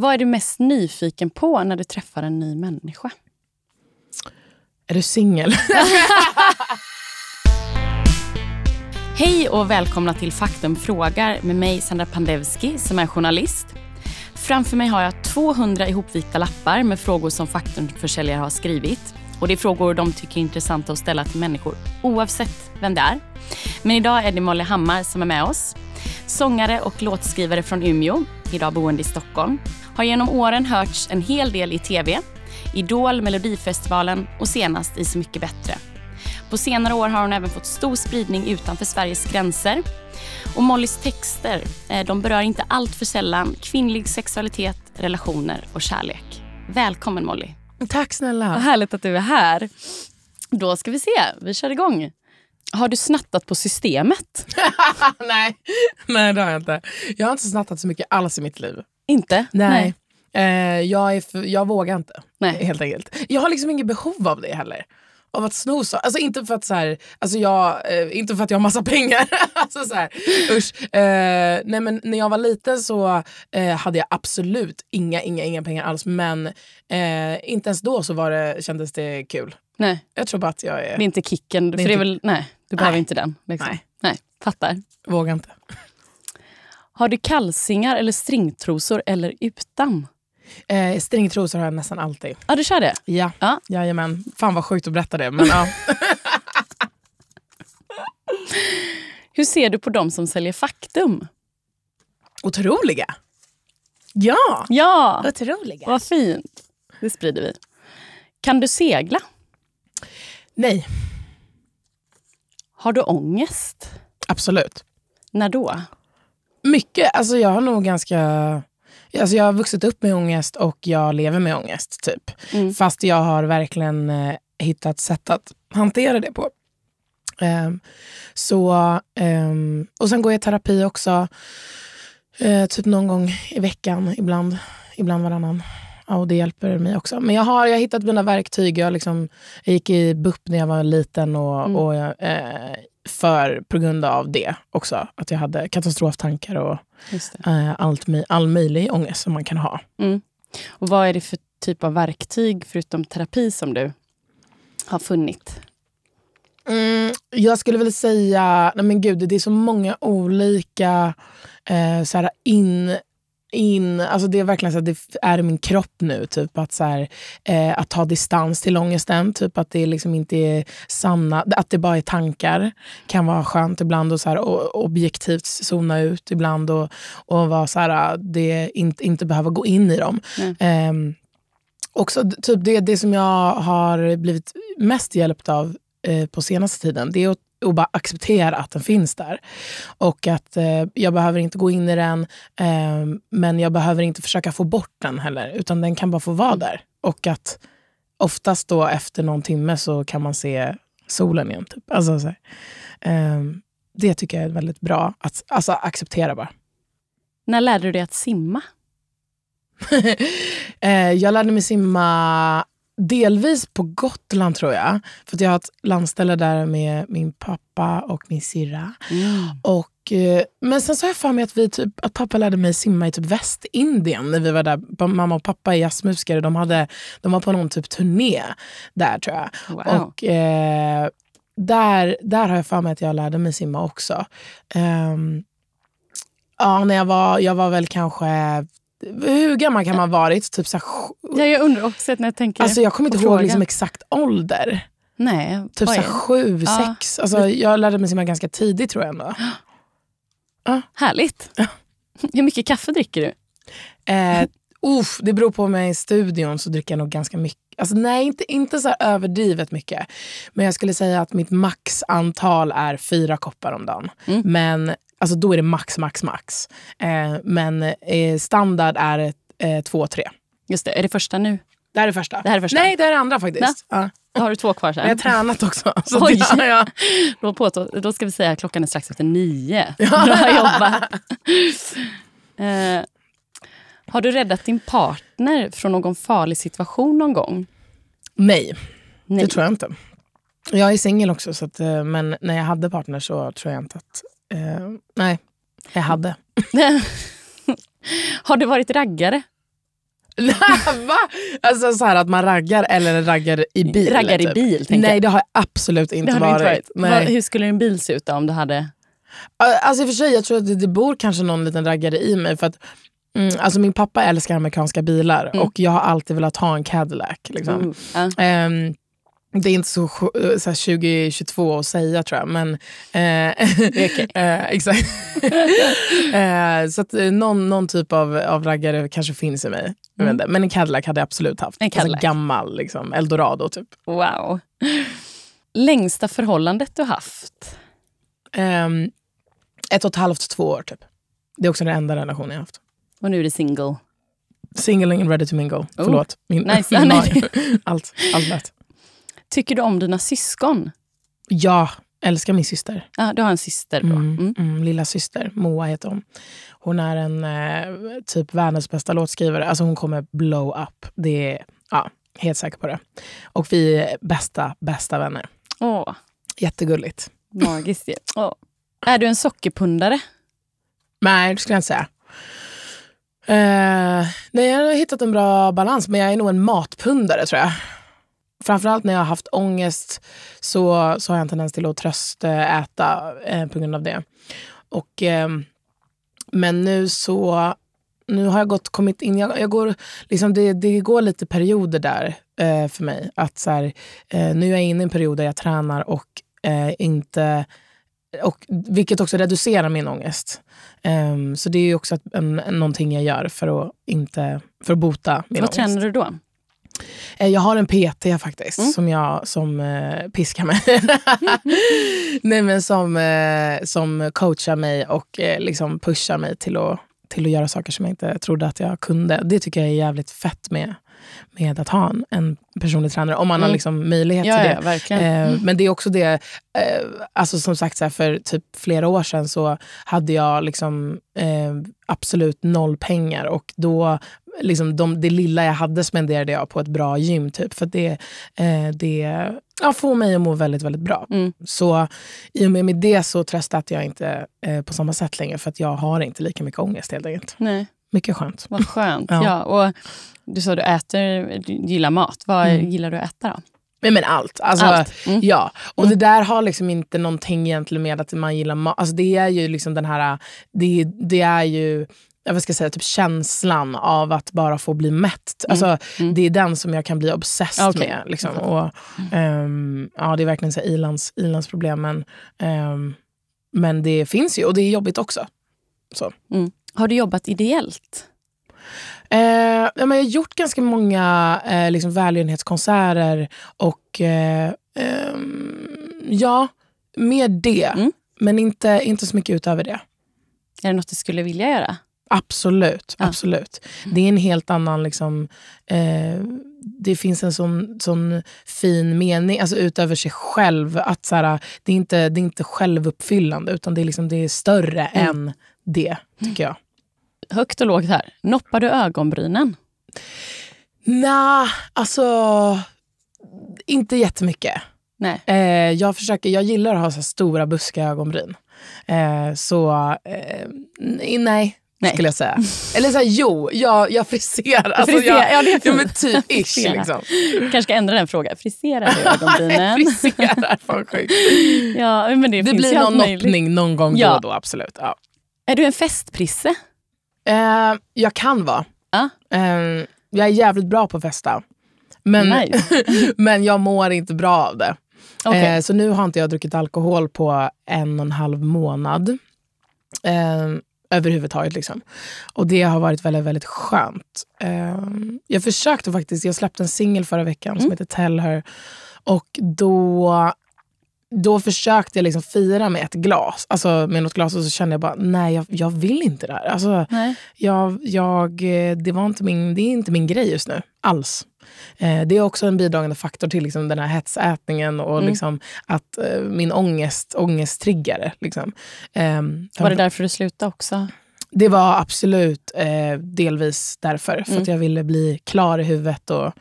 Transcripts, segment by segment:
Vad är du mest nyfiken på när du träffar en ny människa? Är du singel? Hej och välkomna till Faktum frågar med mig Sandra Pandevski som är journalist. Framför mig har jag 200 ihopvikta lappar med frågor som Faktumförsäljare har skrivit. Och Det är frågor de tycker är intressanta att ställa till människor oavsett vem det är. Men idag är det Molly Hammar som är med oss. Sångare och låtskrivare från Umeå, idag boende i Stockholm. Har genom åren hörts en hel del i TV, Idol, Melodifestivalen och senast i Så mycket bättre. På senare år har hon även fått stor spridning utanför Sveriges gränser. Och Mollys texter eh, de berör inte allt för sällan kvinnlig sexualitet, relationer och kärlek. Välkommen Molly. Tack snälla. Vad härligt att du är här. Då ska vi se, vi kör igång. Har du snattat på systemet? Nej. Nej, det har jag inte. Jag har inte snattat så mycket alls i mitt liv. Inte? Nej. Eh, jag, är för, jag vågar inte, Nej. helt enkelt. Jag har liksom inget behov av det heller. Av att sno så. Alltså inte för att, så här, alltså jag, eh, inte för att jag har massa pengar. alltså så här, usch. Eh, nej men när jag var liten så eh, hade jag absolut inga, inga, inga pengar alls. Men eh, inte ens då så var det, kändes det kul. Nej, Jag tror bara att jag är... det är inte kicken. För det är inte- väl, nej, du behöver Nej. inte den. Liksom. Nej. nej, fattar. Vågar inte. Har du kalsingar eller stringtrosor eller utan? Eh, stringtrosor har jag nästan alltid. Ja, du kör det? Ja, Ja. jajamän. Fan vad sjukt att berätta det. Men, ja. Hur ser du på dem som säljer Faktum? Otroliga. Ja, Ja, otroliga. vad fint. Det sprider vi. Kan du segla? Nej, Har du ångest? absolut. När då? Mycket. Alltså jag har nog ganska... Alltså jag har vuxit upp med ångest och jag lever med ångest. typ. Mm. Fast jag har verkligen eh, hittat sätt att hantera det på. Ehm, så, ehm, och sen går jag i terapi också. Eh, typ någon gång i veckan, ibland, ibland varannan. Ja, och det hjälper mig också. Men jag har, jag har hittat mina verktyg. Jag, liksom, jag gick i BUP när jag var liten och, Mm. och jag, eh, för, på grund av det också. Att jag hade katastroftankar och eh, allt, all möjlig ångest som man kan ha. Mm. Och vad är det för typ av verktyg, förutom terapi, som du har funnit? Mm, jag skulle väl säga, nej men gud, det är så många olika eh, så här in, in, alltså det är verkligen så att det är i min kropp nu. Typ att, så här, eh, att ta distans till ångesten, typ att det liksom inte är sanna, att det bara är tankar. Kan vara skönt ibland och så här, o- objektivt zona ut ibland och, och vara så här, det, inte, inte behöva gå in i dem. Nej. Ehm, också typ det, det som jag har blivit mest hjälpt av eh, på senaste tiden, det är att, att bara acceptera att den finns där. Och att eh, jag behöver inte gå in i den, eh, men jag behöver inte försöka få bort den heller. Utan den kan bara få vara där. Och att oftast då efter någon timme så kan man se solen igen. Typ. Alltså, så här. Ehm, det tycker jag är väldigt bra. Att alltså, acceptera bara. När lärde du dig att simma? eh, jag lärde mig simma delvis på Gotland tror jag. För jag har ett landställe där med min pappa och min syrra. Och, eh, men sen så har jag för mig att, vi typ, att pappa lärde mig simma i typ Västindien när vi var där. Mamma och pappa är jazzmusiker. De, hade, de var på någon typ turné där tror jag. Wow. Och eh, där, där har jag för mig att jag lärde mig simma också. Ehm, ja, när jag var, jag var väl kanske... Hur gammal kan man ha varit? Typ så här, ja, jag undrar också när jag tänker alltså jag kommer inte ihåg liksom exakt ålder. Nej, Typ så här, sju, Ja. sex. Alltså, jag lärde mig simma ganska tidigt tror jag ändå. Härligt. Hur mycket kaffe dricker du? Eh, uff, det beror på mig i studion så dricker jag nog ganska mycket. Alltså, nej, inte, inte så överdrivet mycket. Men jag skulle säga att mitt maxantal är fyra koppar om dagen. Mm. Men alltså, då är det max, max, max. Eh, men eh, standard är eh, två, tre. Just det, är det första nu? Det här är första. Det här är första. Nej, det här är andra faktiskt. Ja. Då har du två kvar Jag har sen. tränat också. Så Oj. det, ja. Då, på, då ska vi säga att klockan är strax efter nio. Bra jobbat. har du räddat din partner från någon farlig situation någon gång? Nej, Nej. det tror jag inte. Jag är singel också, så att, eh, men när jag hade partner så tror jag inte att... Eh, nej, jag hade. har du varit raggare? Va? Alltså så här att man raggar eller raggar i bil? Raggar i typ. bil, tänker Nej, det har jag absolut inte Det varit. inte varit. Hur skulle en bil se ut då, om du hade... Alltså i och för sig, jag tror att det, det bor kanske någon liten raggare i mig. För att, mm, alltså min pappa älskar amerikanska bilar och jag har alltid velat ha en Cadillac. Liksom. Mm. Ehm, det är inte så, sj- så här 2022 att säga tror jag. Men, eh, eh, exakt. eh, så att eh, någon, någon typ av, av raggare kanske finns i mig. Vet inte. Men en Cadillac hade jag absolut haft. En Cadillac. Alltså gammal, liksom, eldorado typ. Wow. Längsta förhållandet du haft? Ehm, ett och ett halvt, två år typ. Det är också den enda relationen jag haft. Och nu är du single. Single and ready to mingle. Förlåt. Min, Nice. min allt, allt lätt. Tycker du om dina syskon? Ja, älskar min syster. Ja, du har en syster då. Mm, Mm. mm, lilla syster. Moa heter hon. Hon är en eh, typ världens bästa låtskrivare. Alltså hon kommer blow up. Det är, ja, helt säker på det. Och vi är bästa, bästa vänner. Åh, Jättegulligt. magiskt. Åh. Är du en sockerpundare? Nej, det skulle jag inte säga. Eh, nej, jag har hittat en bra balans, men jag är nog en matpundare tror jag. Framförallt när jag har haft ångest så, så har jag en tendens till att tröstäta eh, på grund av det. Och, eh, men nu så nu har jag gått, kommit in, jag, jag går, liksom det, det går lite perioder där eh, för mig. Att så här, eh, nu är jag inne i en period där jag tränar och eh, inte och, vilket också reducerar min ångest. Ehm, så det är också ett, en, någonting jag gör för att, inte, för att bota min Vad ångest. tränar du då? Eh, Jag har en PT faktiskt Mm. som, jag, som eh, piskar mig. Nej, men som, eh, som coachar mig och eh, liksom pushar mig till att, till att göra saker som jag inte trodde att jag kunde. Det tycker jag är jävligt fett med, med att ha en, personlig tränare. Om man har Mm. liksom möjlighet Ja, till det. ja, verkligen. Eh, Men det är också det, eh, alltså som sagt så för typ flera år sedan så hade jag liksom eh, absolut noll pengar och då liksom de, det lilla jag hade spenderade jag på ett bra gym typ för det, eh, det ja, får mig att må väldigt, väldigt bra. Mm. Så i och med, med det så tröstar jag inte eh, på samma sätt längre för att jag har inte lika mycket ångest helt enkelt. Nej, Mycket skönt. vad skönt. Ja. ja. och du sa du äter, du gillar mat. Vad Mm. gillar du att äta då? Men, men allt. Alltså, Allt. Mm. Ja, och det där har liksom inte någonting egentligen med att man gillar mat. Alltså det är ju liksom den här, det, det är ju jag vad ska jag säga, typ känslan av att bara få bli mätt. Alltså, Mm. Det är den som jag kan bli obsessed Okej, med. Liksom. jag Och, ehm, ja, det är verkligen så här ilands, ilandsproblem. Men, ehm, men det finns ju och det är jobbigt också. Så. Mm. Har du jobbat ideellt? Eh, ja, men jag har gjort ganska många eh, liksom välgörenhetskonserter och eh, ehm, ja, med det. Mm. Men inte, inte så mycket utöver det. Är det något du skulle vilja göra? Absolut. Ja. absolut. Det är en helt annan... Liksom, eh, det finns en sån, sån fin mening alltså utöver sig själv. Att så här, det, är inte, det är inte självuppfyllande utan det är, liksom, det är större Mm. än det, tycker jag. Högt och lågt här. Noppar du ögonbrynen? Nej, alltså... Inte jättemycket. Nej. Eh, jag, försöker, jag gillar att ha så stora buskiga ögonbryn. Eh, så eh, nej, Nej. skulle jag säga. Eller så här, jo, jag, jag friserar. Alltså, Friserar, jag, ja, det är ja, men typ ish. Liksom. kanske ska ändra den frågan. Friserar du ögonbrynen? friserar, fan sjukt. ja, men det, Det blir någon noppning någon gång Ja. då och då, absolut. Ja. Är du en festprisse? Eh, jag kan vara. Ja. Eh, jag är jävligt bra på att festa. Men, Nice. men jag mår inte bra av det. Okej. Eh, så nu har inte jag druckit alkohol på en och en halv månad. Eh, överhuvudtaget. Liksom. Och det har varit väldigt, väldigt skönt. Eh, jag försökte faktiskt, jag släppte en singel förra veckan som Mm. heter Tell her. Och då, då försökte jag liksom fira med ett glas. Alltså med något glas och så kände jag bara, nej jag, jag vill inte det här. Alltså, Nej. jag, jag, eh, det, var inte min, det är inte min grej just nu, alls. Eh, det är också en bidragande faktor till liksom, den här hetsätningen och Mm. liksom, att eh, min ångest, ångesttriggare. Liksom. Ehm, Var det därför du slutade också? det var absolut eh, delvis därför. För Mm. att jag ville bli klar i huvudet. Och,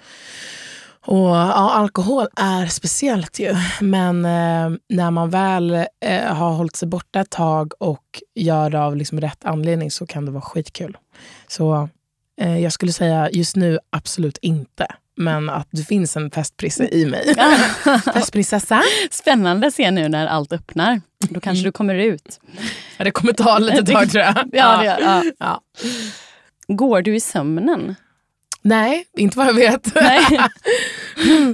och ja, Alkohol är speciellt ju. Men eh, när man väl eh, har hållit sig borta ett tag och gör det av liksom rätt anledning så kan det vara skitkul. Så Eh, jag skulle säga just nu absolut inte. Men att det finns en festprisse i mig. Festprinsessa. Spännande att se nu när allt öppnar. Då kanske du kommer ut. Ja, det kommer ta lite tag tror jag. Ja, det gör, ja. Ja. Går du i sömnen? Nej, inte vad jag vet. Nej.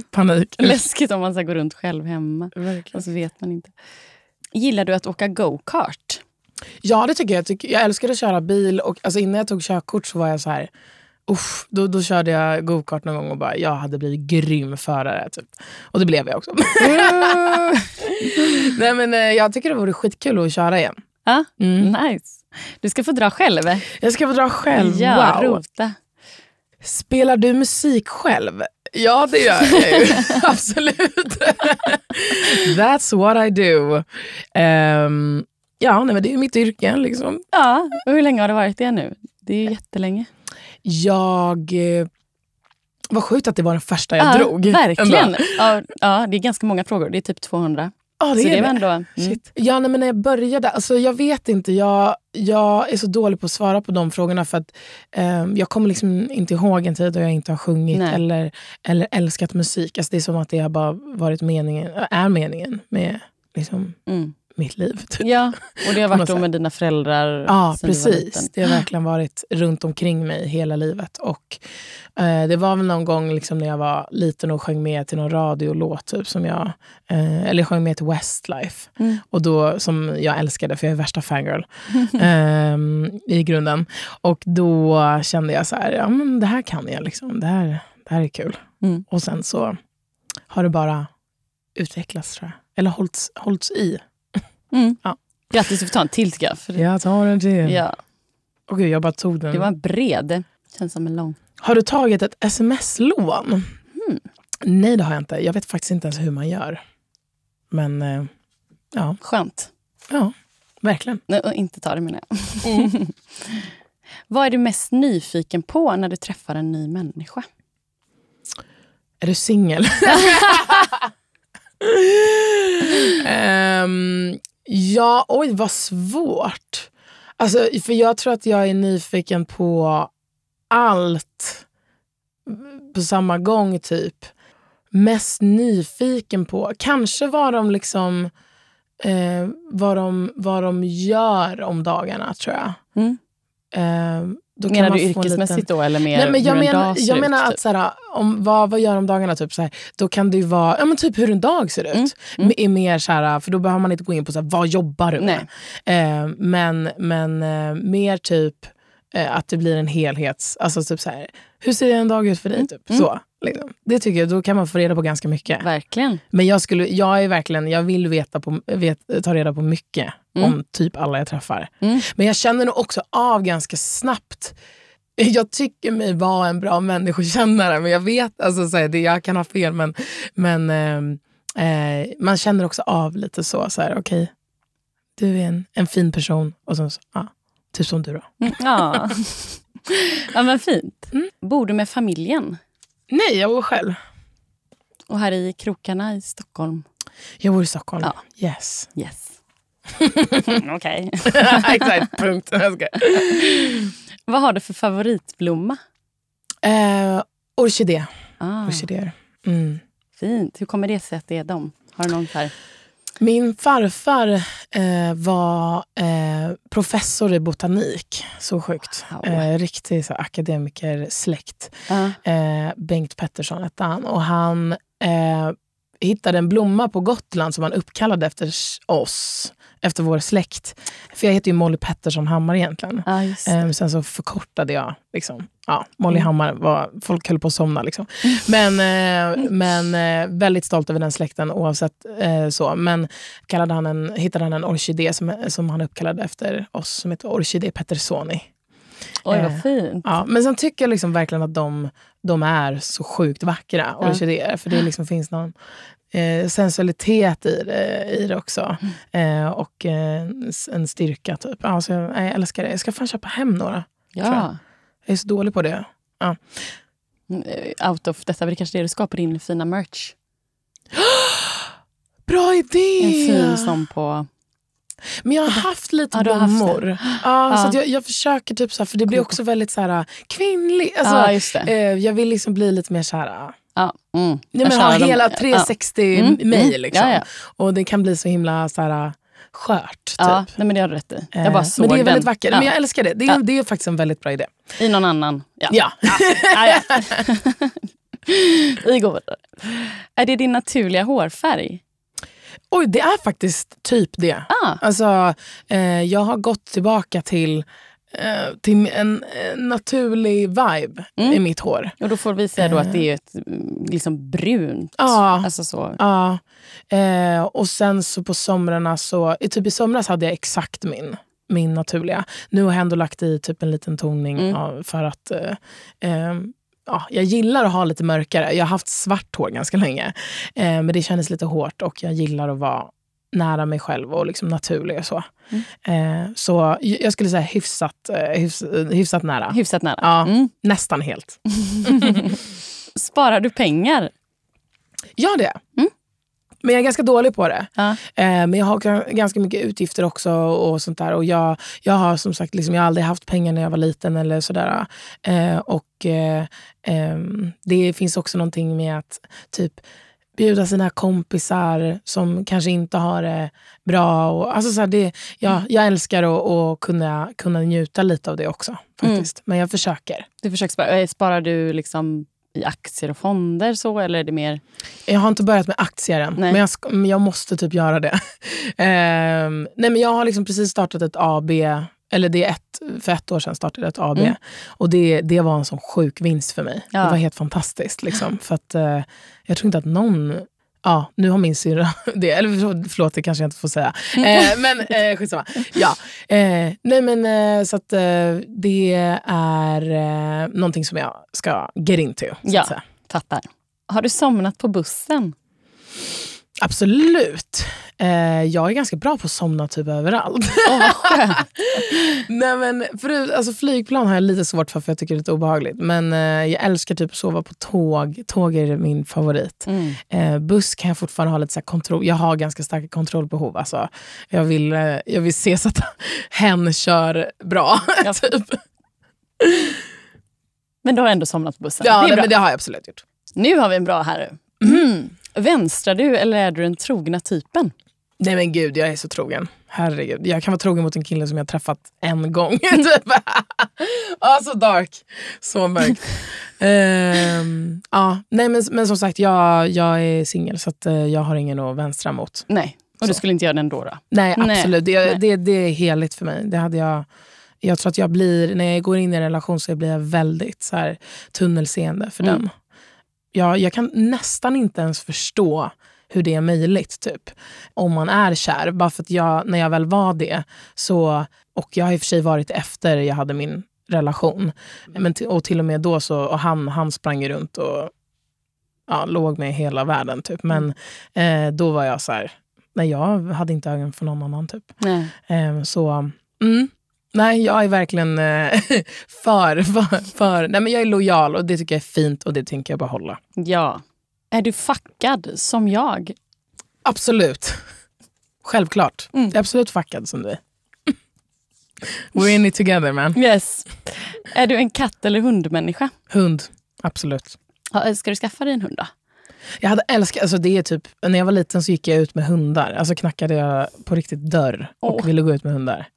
Panik. Läskigt om man ska gå runt själv hemma. Verkligen. Och så vet man inte. Gillar du att åka go-kart? Ja, det tycker jag. Jag, tycker, jag älskar att köra bil. Och, alltså, innan jag tog körkort så var jag så här... Uff, då, då körde jag go-kart någon gång och bara, jag hade blivit grym förare. Typ. Och det blev jag också. Nej, men, eh, jag tycker det vore skitkul att köra igen. Ja, Mm. nice. Du ska få dra själv. Jag ska få dra själv. Ja, wow. rota. Spelar du musik själv? Ja, det gör jag ju. Absolut. That's what I do. Ehm, ja, nej, men det är ju mitt yrke. Liksom. Ja, och hur länge har det varit det nu? Det är ju jättelänge. Jag... Eh, vad sjukt att det var den första jag ja, drog. Verkligen. Ja, ja, det är ganska många frågor. Det är typ 200. Ja, det så är det ändå... Mm. Ja, nej, men när jag började, alltså jag vet inte. Jag, jag är så dålig på att svara på de frågorna för att eh, jag kommer liksom inte ihåg en tid då jag inte har sjungit Nej. eller, eller älskat musik. Alltså det är som att det har bara varit meningen, är meningen med liksom, Mm. Mitt liv. Typ. Ja, och det har varit då med dina föräldrar Ja, precis. Det har verkligen varit runt omkring mig hela livet. Och eh, Det var väl någon gång liksom när jag var liten och sjöng med till någon radiolåt. Typ, som jag, eh, eller sjöng med till Westlife. Mm. Och då, som jag älskade, för jag är värsta fangirl ehm, i grunden. Och då kände jag så här, ja men det här kan jag. Liksom. Det, här, det här är kul. Mm. Och sen så har det bara utvecklats tror jag. Eller hållits, hållits i. Mm. Ja. Grattis, du får ta en till tycker jag. För Jag tar en till. ja, Åh gud, jag bara tog den. det var bred. Känns som en lång. Har du tagit ett sms-lån? Hmm. Nej, det har jag inte. Jag vet faktiskt inte ens hur man gör. Men eh, ja, Skönt. ja verkligen. Nej, och inte ta det menar jag. Vad är du mest nyfiken på när du träffar en ny människa? Är du singel? Ehm, ja, oj vad svårt. Alltså, för jag tror att jag är nyfiken på allt på samma gång typ. Mest nyfiken på, kanske vad de liksom eh, vad, de, vad de gör om dagarna tror jag. Mm. Eh, då Menar du yrkesmässigt liten- då eller mer Nej, men jag hur en menar, dag ser jag ut, menar att typ? såhär, om, vad, vad gör de dagarna? Typ, såhär, då kan det ju vara ja, men typ hur en dag ser ut. Mm, mm. Är mer såhär, för då behöver man inte gå in på såhär, vad jobbar du med. Eh, men men eh, mer typ eh, att det blir en helhets... Alltså typ såhär, hur ser en dag ut för dig? Typ? Mm. Så, liksom. Det tycker jag, då kan man få reda på ganska mycket. Verkligen. Men jag, skulle, jag är verkligen, jag vill veta på, vet, ta reda på mycket Mm. om typ alla jag träffar. Mm. Men jag känner nog också av ganska snabbt. Jag tycker mig vara en bra människokännare, men jag vet, alltså, så här, det, jag kan ha fel, men, men ehm, eh, man känner också av lite så. så här, Okej, du är en, en fin person. Och sen så, ja, typ som du då. Mm, Ja. ja, men fint. Mm. Bor du med familjen? Nej, jag bor själv. Och här i krokarna i Stockholm? Jag bor i Stockholm. Ja. Yes. Yes. Okej. Exakt, punkt. Vad har du för favoritblomma? Eh, orkidé. Ah, Orkidéer. Mm. fint. Hur kommer det sig att det är dem? Har du någon här? Min farfar eh, var eh, professor i botanik. Så sjukt. Wow. Eh, riktig så, akademikersläkt. Eh, Bengt Pettersson hette han. Och han eh, hittade en blomma på Gotland som han uppkallade efter oss. Efter vår släkt. För jag heter ju Molly Pettersson Hammar egentligen. ah, just det. Eh, sen så förkortade jag. Liksom. Ja, Molly Mm. Hammar, var, folk höll på att somna. Liksom. Men, eh, men eh, väldigt stolt över den släkten oavsett. Eh, så. Men kallade han en, hittade han en orkidé som, som han uppkallade efter oss som heter Orkidé Pettersoni. Oj, eh, vad fint. Ja, men sen tycker jag liksom verkligen att de, de är så sjukt vackra, Ja. orkidéer. För det liksom finns någon eh, sensualitet i det, i det också. Mm. Eh, och eh, en styrka typ. Ja, så jag, jag älskar det. Jag ska fan köpa hem några. tror Ja. Jag är så dålig på det. Mm, eh, Out of detta, det kanske är det du skapar din fina merch. Bra idé! En fin som på Men jag har haft lite Ja, blommor. Ja, Ja. Så jag, jag försöker, typ så här, för det blir också väldigt så här, kvinnligt. Alltså, ja, eh, jag vill liksom bli lite mer så här... Ja, mm. Jag men ha hela ja. 360 Mm, mig. mm. Liksom. Ja. Och det kan bli så himla så här, skört. Typ. Ja, nej, men det har du rätt i. Jag bara Eh, såg men det är väldigt den. vackert. Men jag älskar det. Det är, det är faktiskt en väldigt bra idé. I någon annan. Ja. Ja. Ja. Vi går vidare. Är det din naturliga hårfärg? Oj, det är faktiskt typ det. Ah, Alltså, eh, jag har gått tillbaka till, eh, till en, naturlig vibe Mm. i mitt hår. och då får vi säga då att det är ett mm, liksom brunt. Ja. Alltså så. Ja. Eh, och sen så på somrarna så, typ i somras hade jag exakt min, min naturliga. Nu har jag ändå lagt i typ en liten toning Mm. för att eh, eh, ja, jag gillar att ha lite mörkare. Jag har haft svart hår ganska länge. Eh, men det kändes lite hårt och jag gillar att vara nära mig själv och liksom naturlig och så. Eh, så jag skulle säga hyfsat, eh, hyfs, hyfsat nära. Hyfsat nära. Ja. Mm. Nästan helt. Sparar du pengar? Ja, det. Mm. Men jag är ganska dålig på det. Ja. Eh, men jag har ga- ganska mycket utgifter också. och sånt där. Och jag, jag har som sagt liksom, jag har aldrig haft pengar när jag var liten. eller sådär. Eh, och eh, ehm, Det finns också någonting med att typ bjuda sina kompisar som kanske inte har det bra. Och, alltså så här, det, jag, jag älskar att, kunna, kunna njuta lite av det också. faktiskt. Men jag försöker. Du försöker spara, eh, sparar du liksom i aktier och fonder så eller är det mer? Jag har inte börjat med aktier än, Nej. men jag, ska, men jag måste typ göra det. Ehm, nej, men jag har liksom precis startat ett AB, eller det är ett, för ett år sedan startade jag ett AB. Mm. Och det, det var en sån sjuk vinst för mig. Ja. Det var helt fantastiskt. Liksom, för att, eh, jag tror inte att någon... Ja, nu har min syrra det. Eller förlåt, det kanske jag inte får säga. Eh, men eh, skitsamma. Ja. Eh, nej, men, eh, så att, eh, det är eh, någonting som jag ska get into. Ja. Fattar. Har du somnat på bussen? Absolut. Eh, jag är ganska bra på att somna typ överallt. Skönt. Nej, men förut, alltså flygplan har jag lite svårt för för jag tycker det är lite obehagligt. Men eh, jag älskar typ att sova på tåg. Tåg är min favorit. Mm. Eh, buss kan jag fortfarande ha lite så kontroll. Jag har ganska starka kontrollbehov. Alltså, jag, vill, eh, jag vill se så att hen kör bra. Ja. typ. Men du har ändå somnat på bussen? Ja, det men det har jag absolut gjort. Nu har vi en bra här. Mm. Vänstrar du eller är du den trogna typen? Nej men gud, jag är så trogen. Herregud. Jag kan vara trogen mot en kille som jag träffat en gång. typ. ah, så dark. Så mörkt. Ehm, ja, nej, men, men som sagt, jag, jag är singel så att, eh, jag har ingen att vänstra mot. Nej. Och du Så. skulle inte göra den då? då? Nej, Nej, absolut. Det, nej. det, det är heligt för mig. Det hade jag, jag tror att jag blir, när jag går in i en relation så blir jag väldigt så här, tunnelseende för Mm. den. Jag, jag kan nästan inte ens förstå hur det är möjligt typ, om man är kär. Bara för att jag, när jag väl var det, så, och jag har i och för sig varit efter jag hade min relation. Men och till och med då så, och han, han sprang ju runt och ja, låg med hela världen. Typ. Men eh, då var jag så här, nej jag hade inte ögon för någon annan. Typ. Eh, så mm, nej, jag är verkligen eh, för, för, för, nej men jag är lojal och det tycker jag är fint och det tänker jag behålla. Ja. Är du fackad som jag? Absolut. Självklart. Mm. Jag är absolut fackad som du. We're in it together man. Yes. Är du en katt eller hundmänniska? Hund, absolut. Ja, Ska du skaffa dig en hund då? Jag hade älskat, alltså det är typ, när jag var liten så gick jag ut med hundar. Alltså knackade jag på riktigt dörr och Åh. ville gå ut med hundar.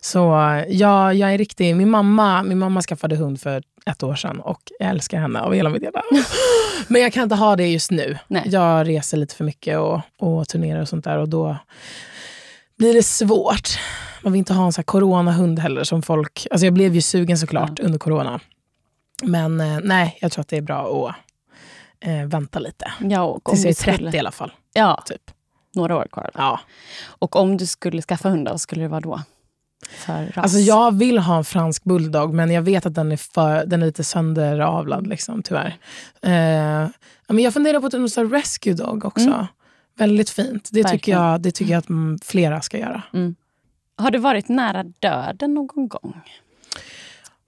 Så eh, ja, jag är riktig. Min mamma, min mamma skaffade hund för ett år sedan och jag älskar henne av hela mitt hjärta. Men jag kan inte ha det just nu. Nej. Jag reser lite för mycket och, och turnerar och sånt där och då blir det svårt. Man vill inte ha en sån här coronahund heller som folk... Alltså jag blev ju sugen såklart under corona. Men eh, nej, jag tror att det är bra att eh, vänta lite. Ja, och Tills jag är du skulle- 30 i alla fall. Ja, Typ. några år kvar. Ja. Och om du skulle skaffa hund, vad skulle det vara då? För ras? Alltså jag vill ha en fransk bulldog men jag vet att den är, för, den är lite sönderavlad liksom, tyvärr. Eh, men jag funderar på en sån rescue dog också. Mm. Väldigt fint. Det tycker, jag, det tycker jag att mm, flera ska göra. Har du varit nära döden någon gång?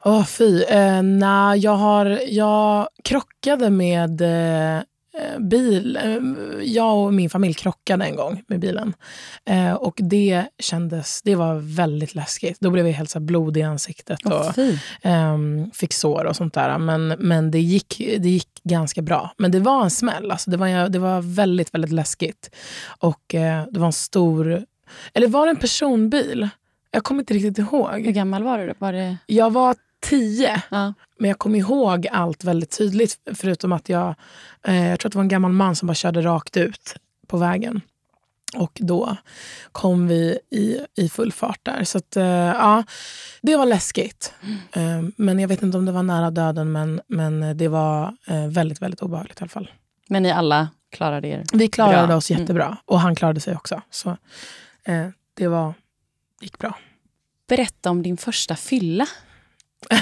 Åh fy. Eh, nej, jag, har, jag krockade med... Eh, bil. Eh, jag och min familj krockade en gång med bilen. Eh, och det kändes, det var väldigt läskigt. Då blev jag helt så blodig i ansiktet och ehm, fick sår och sånt där. Men, men det, gick, det gick ganska bra. Men det var en smäll. Alltså det, var, det var väldigt, väldigt läskigt. Och eh, det var en stor... Eller var det en personbil? Jag kommer inte riktigt Hur ihåg. gammal var du? Var det... Jag var tio. Ja. Men jag kommer ihåg allt väldigt tydligt. Förutom att jag, eh, jag tror att det var en gammal man som bara körde rakt ut på vägen. Och då kom vi i, i full fart där. Så att, eh, ja, det var läskigt. Eh, men jag vet inte om det var nära döden. Men, men det var eh, väldigt, väldigt obehagligt i alla fall. Men ni alla klarade er? Vi klarade Bra. oss jättebra. Och han klarade sig också. Så eh, det var, gick bra. Berätta om din första fylla.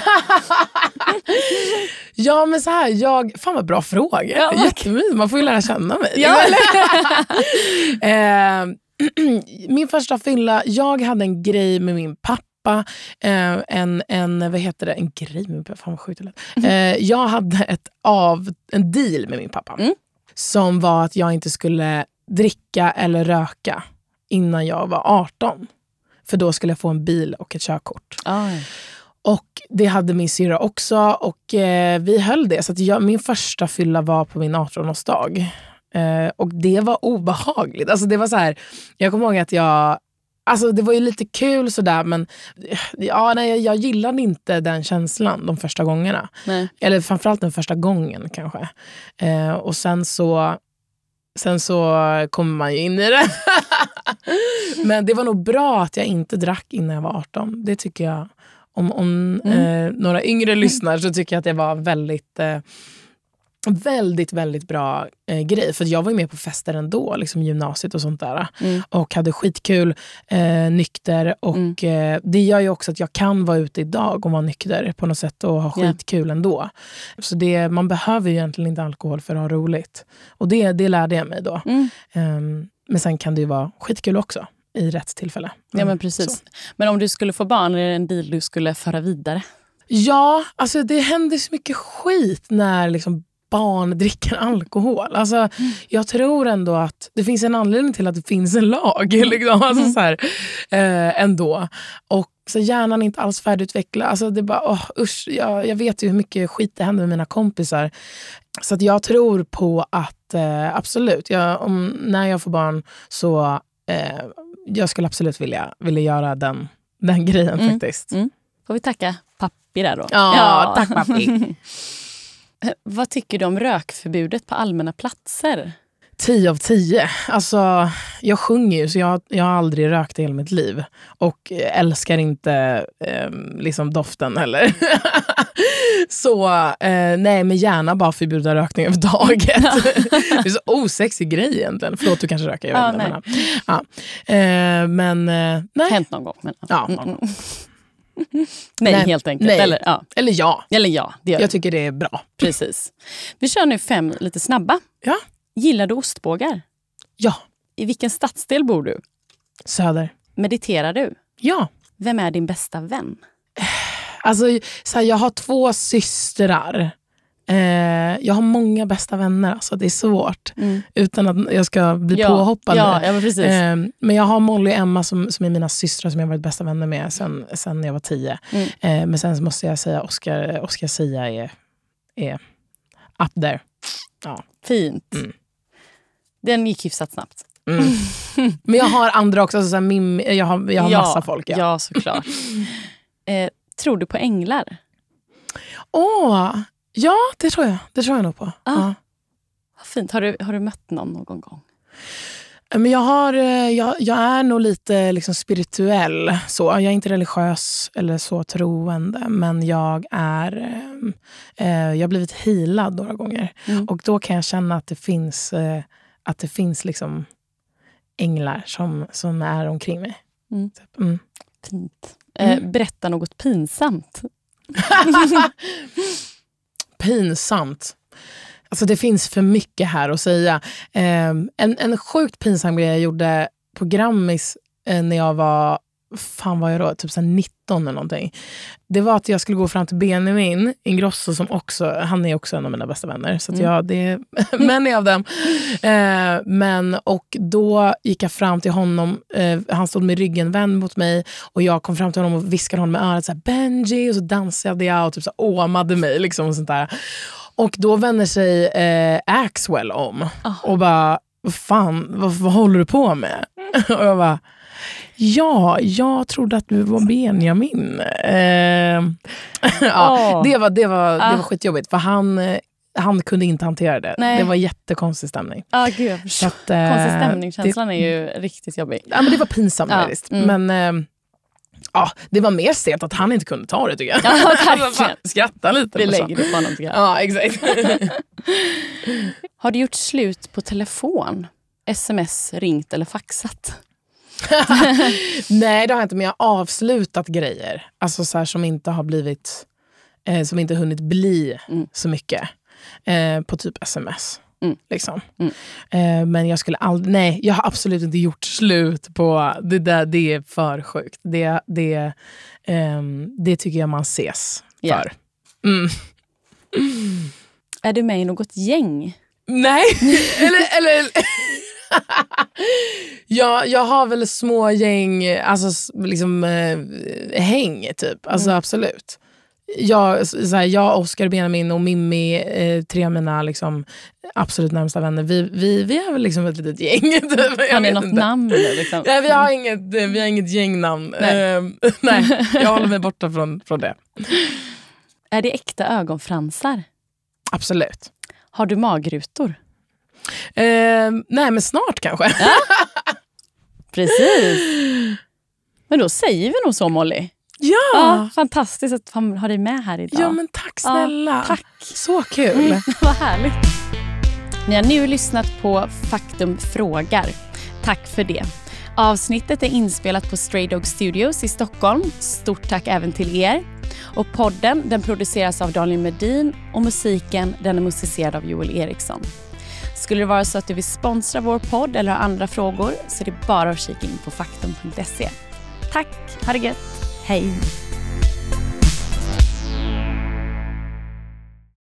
Ja, men så här, jag... Fan vad bra fråga. Ja, Jättemysigt. Man får ju lära känna mig. Ja, Eh, min första fylla, jag hade en grej med min pappa. Eh, en, en, vad heter det? En grej med min pappa? Fan vad sjukt lät. eh, Jag hade ett av, en deal med min pappa. Mm. Som var att jag inte skulle dricka eller röka innan jag var 18. För då skulle jag få en bil och ett körkort. Oj. Och Det hade min syrra också och eh, vi höll det. Så jag, min första fylla var på min 18-årsdag. Eh, och det var obehagligt. Alltså det var så här, jag kommer ihåg att jag... Alltså det var ju lite kul sådär men eh, ja, nej, jag, jag gillade inte den känslan de första gångerna. Nej. Eller framförallt den första gången kanske. Eh, och sen så, sen så kommer man ju in i det. Men det var nog bra att jag inte drack innan jag var 18. Det tycker jag. Om, om eh, några yngre lyssnar så tycker jag att det var väldigt eh, Väldigt, väldigt bra eh, grej. För jag var ju med på fester ändå, liksom gymnasiet och sånt där. Mm. Och hade skitkul, eh, nykter. Och Mm. eh, det gör ju också att jag kan vara ute idag och vara nykter på något sätt och ha skitkul ändå. Så det, man behöver ju egentligen inte alkohol för att ha roligt. Och det, det lärde jag mig då. Mm. Ehm, men sen kan det ju vara skitkul också i rätt tillfälle. Ja, Mm, men precis. så. Men om du skulle få barn, är det en deal du skulle föra vidare? Ja, alltså det händer så mycket skit när liksom barn dricker alkohol. Alltså, Jag tror ändå att det finns en anledning till att det finns en lag. Liksom. Alltså, så här, eh, ändå. Och så hjärnan är inte alls färdigutvecklad. Alltså, det är bara, åh, usch, jag, jag vet ju hur mycket skit det händer med mina kompisar. Så jag tror på att eh, absolut, jag, om, när jag får barn så eh, jag skulle absolut vilja, vilja göra den, den grejen Mm. faktiskt. Mm. Får vi tacka pappi där då? Ja, tack pappi. Vad tycker du om rökförbudet på allmänna platser? 10 av 10. Alltså, jag sjunger ju, så jag, jag har aldrig rökt i hela mitt liv. Och älskar inte eh, liksom doften heller. så eh, nej, men gärna bara förbjuda rökning överhuvudtaget. det är så osexig grej egentligen. Förlåt, du kanske röker. Jag Ja, vet inte, nej. men, ja. eh, men eh, nej. Hänt någon gång. Men, Ja. Mm, mm. Nej, Nej. helt enkelt. Nej. Eller, ja. Eller ja, Eller ja, det jag det. tycker det är bra. Precis. Vi kör nu fem lite snabba. Ja. Gillar du ostbågar? Ja, I vilken stadsdel bor du? Söder. Mediterar du? Ja. Vem är din bästa vän? Alltså, så här, jag har två systrar. Eh, jag har många bästa vänner. Alltså, det är svårt. Utan att jag ska bli Ja, påhoppad. ja, ja, men. Eh, men jag har Molly och Emma som, som är mina systrar som jag har varit bästa vänner med sen, sen jag var tio. Mm. Eh, men sen måste jag säga Oscar, Oscar Sia är, är up there. Fint. Mm. Den gick hyfsat snabbt. Mm. men jag har andra också. Alltså, så här, Mim, jag har, jag har massa folk. Ja. ja såklart. eh, tror du på änglar? Åh, ja, det tror jag. Det tror jag nog på. Ah. Ja. Vad fint. Har du, har du mött någon någon gång? Men jag, har, eh, jag, jag är nog lite liksom spirituell. Så. Jag är inte religiös eller så troende, men jag är eh, eh, jag har blivit healad några gånger. Mm. Och då kan jag känna att det finns, eh, att det finns liksom änglar som, som är omkring mig. Mm. Typ. Mm. Fint. Eh, Mm. berätta något pinsamt. Pinsamt. Alltså det finns för mycket här att säga. Eh, en, en sjukt pinsam grej jag gjorde på Grammis eh, när jag var fan var jag då? Typ så 19 eller någonting. Det var att jag skulle gå fram till Benjamin Ingrosso som också, han är också en av mina bästa vänner. Så Mm. jag, det är many av dem. Eh, men, och då gick jag fram till honom, eh, han stod med ryggen vänd mot mig och jag kom fram till honom och viskade honom med örat så här, Benji och så dansade jag och typ så här, åmade mig. Liksom, och sånt där. Och då vänder sig eh, Axwell om och bara, fan, vad, vad håller du på med? och jag bara, ja, jag trodde att du var Benjamin. Eh, ja, Åh. det, var, det, var, det Ah. var skitjobbigt för han, han kunde inte hantera det. Nej. Det var jättekonstig stämning. Ah, gud, Så att, eh, Konstig stämning. det- Känslan är ju riktigt jobbig. Ja, men det var pinsamt Ja, faktiskt. mm. Men eh, ja, det var mer stelt att han inte kunde ta det tycker jag. Ja, Alltså, Skratta lite. Vi men så. lägger det på honom tycker jag. Ja, exakt. Har du gjort slut på telefon? Sms, ringt eller faxat? Nej, det har jag inte. Men jag har avslutat grejer. Alltså så här, som inte har blivit... Eh, som inte hunnit bli Mm. så mycket. Eh, på typ sms. Mm. Liksom. Mm. Eh, men jag skulle aldrig... Nej, jag har absolut inte gjort slut på... Det där det är för sjukt. Det, det, ehm, det tycker jag man ses för. Mm. Är du med i något gäng? Nej, eller... eller ja, jag har väl små gäng, alltså liksom eh, häng typ. Alltså absolut. Jag, så här, jag, Oscar, Benjamin och Mimmi, eh, tre av mina liksom, absolut närmsta vänner, vi, vi, vi är väl liksom ett litet gäng. Typ. Har ni något inte. namn? Liksom? Nej, vi har inget, eh, vi har inget gängnamn. Nej. Nej. nej, jag håller mig borta från, från det. Är det äkta ögonfransar? Absolut. Har du magrutor? Eh, nej, men snart kanske. Precis. Men då säger vi nog så Molly. Ja, Ja, fantastiskt att ha dig med här idag. ja men tack snälla. tack. Så kul. Vad härligt. Ni har nu lyssnat på Faktum frågar. Tack för det. Avsnittet är inspelat på Stray Dog Studios i Stockholm. Stort tack även till er. Och podden den produceras av Daniel Medin och musiken den är musicerad av Joel Eriksson. Skulle det vara så att du vill sponsra vår podd eller har andra frågor så är det bara att kika in på faktum.se. Tack, ha det gött, hej!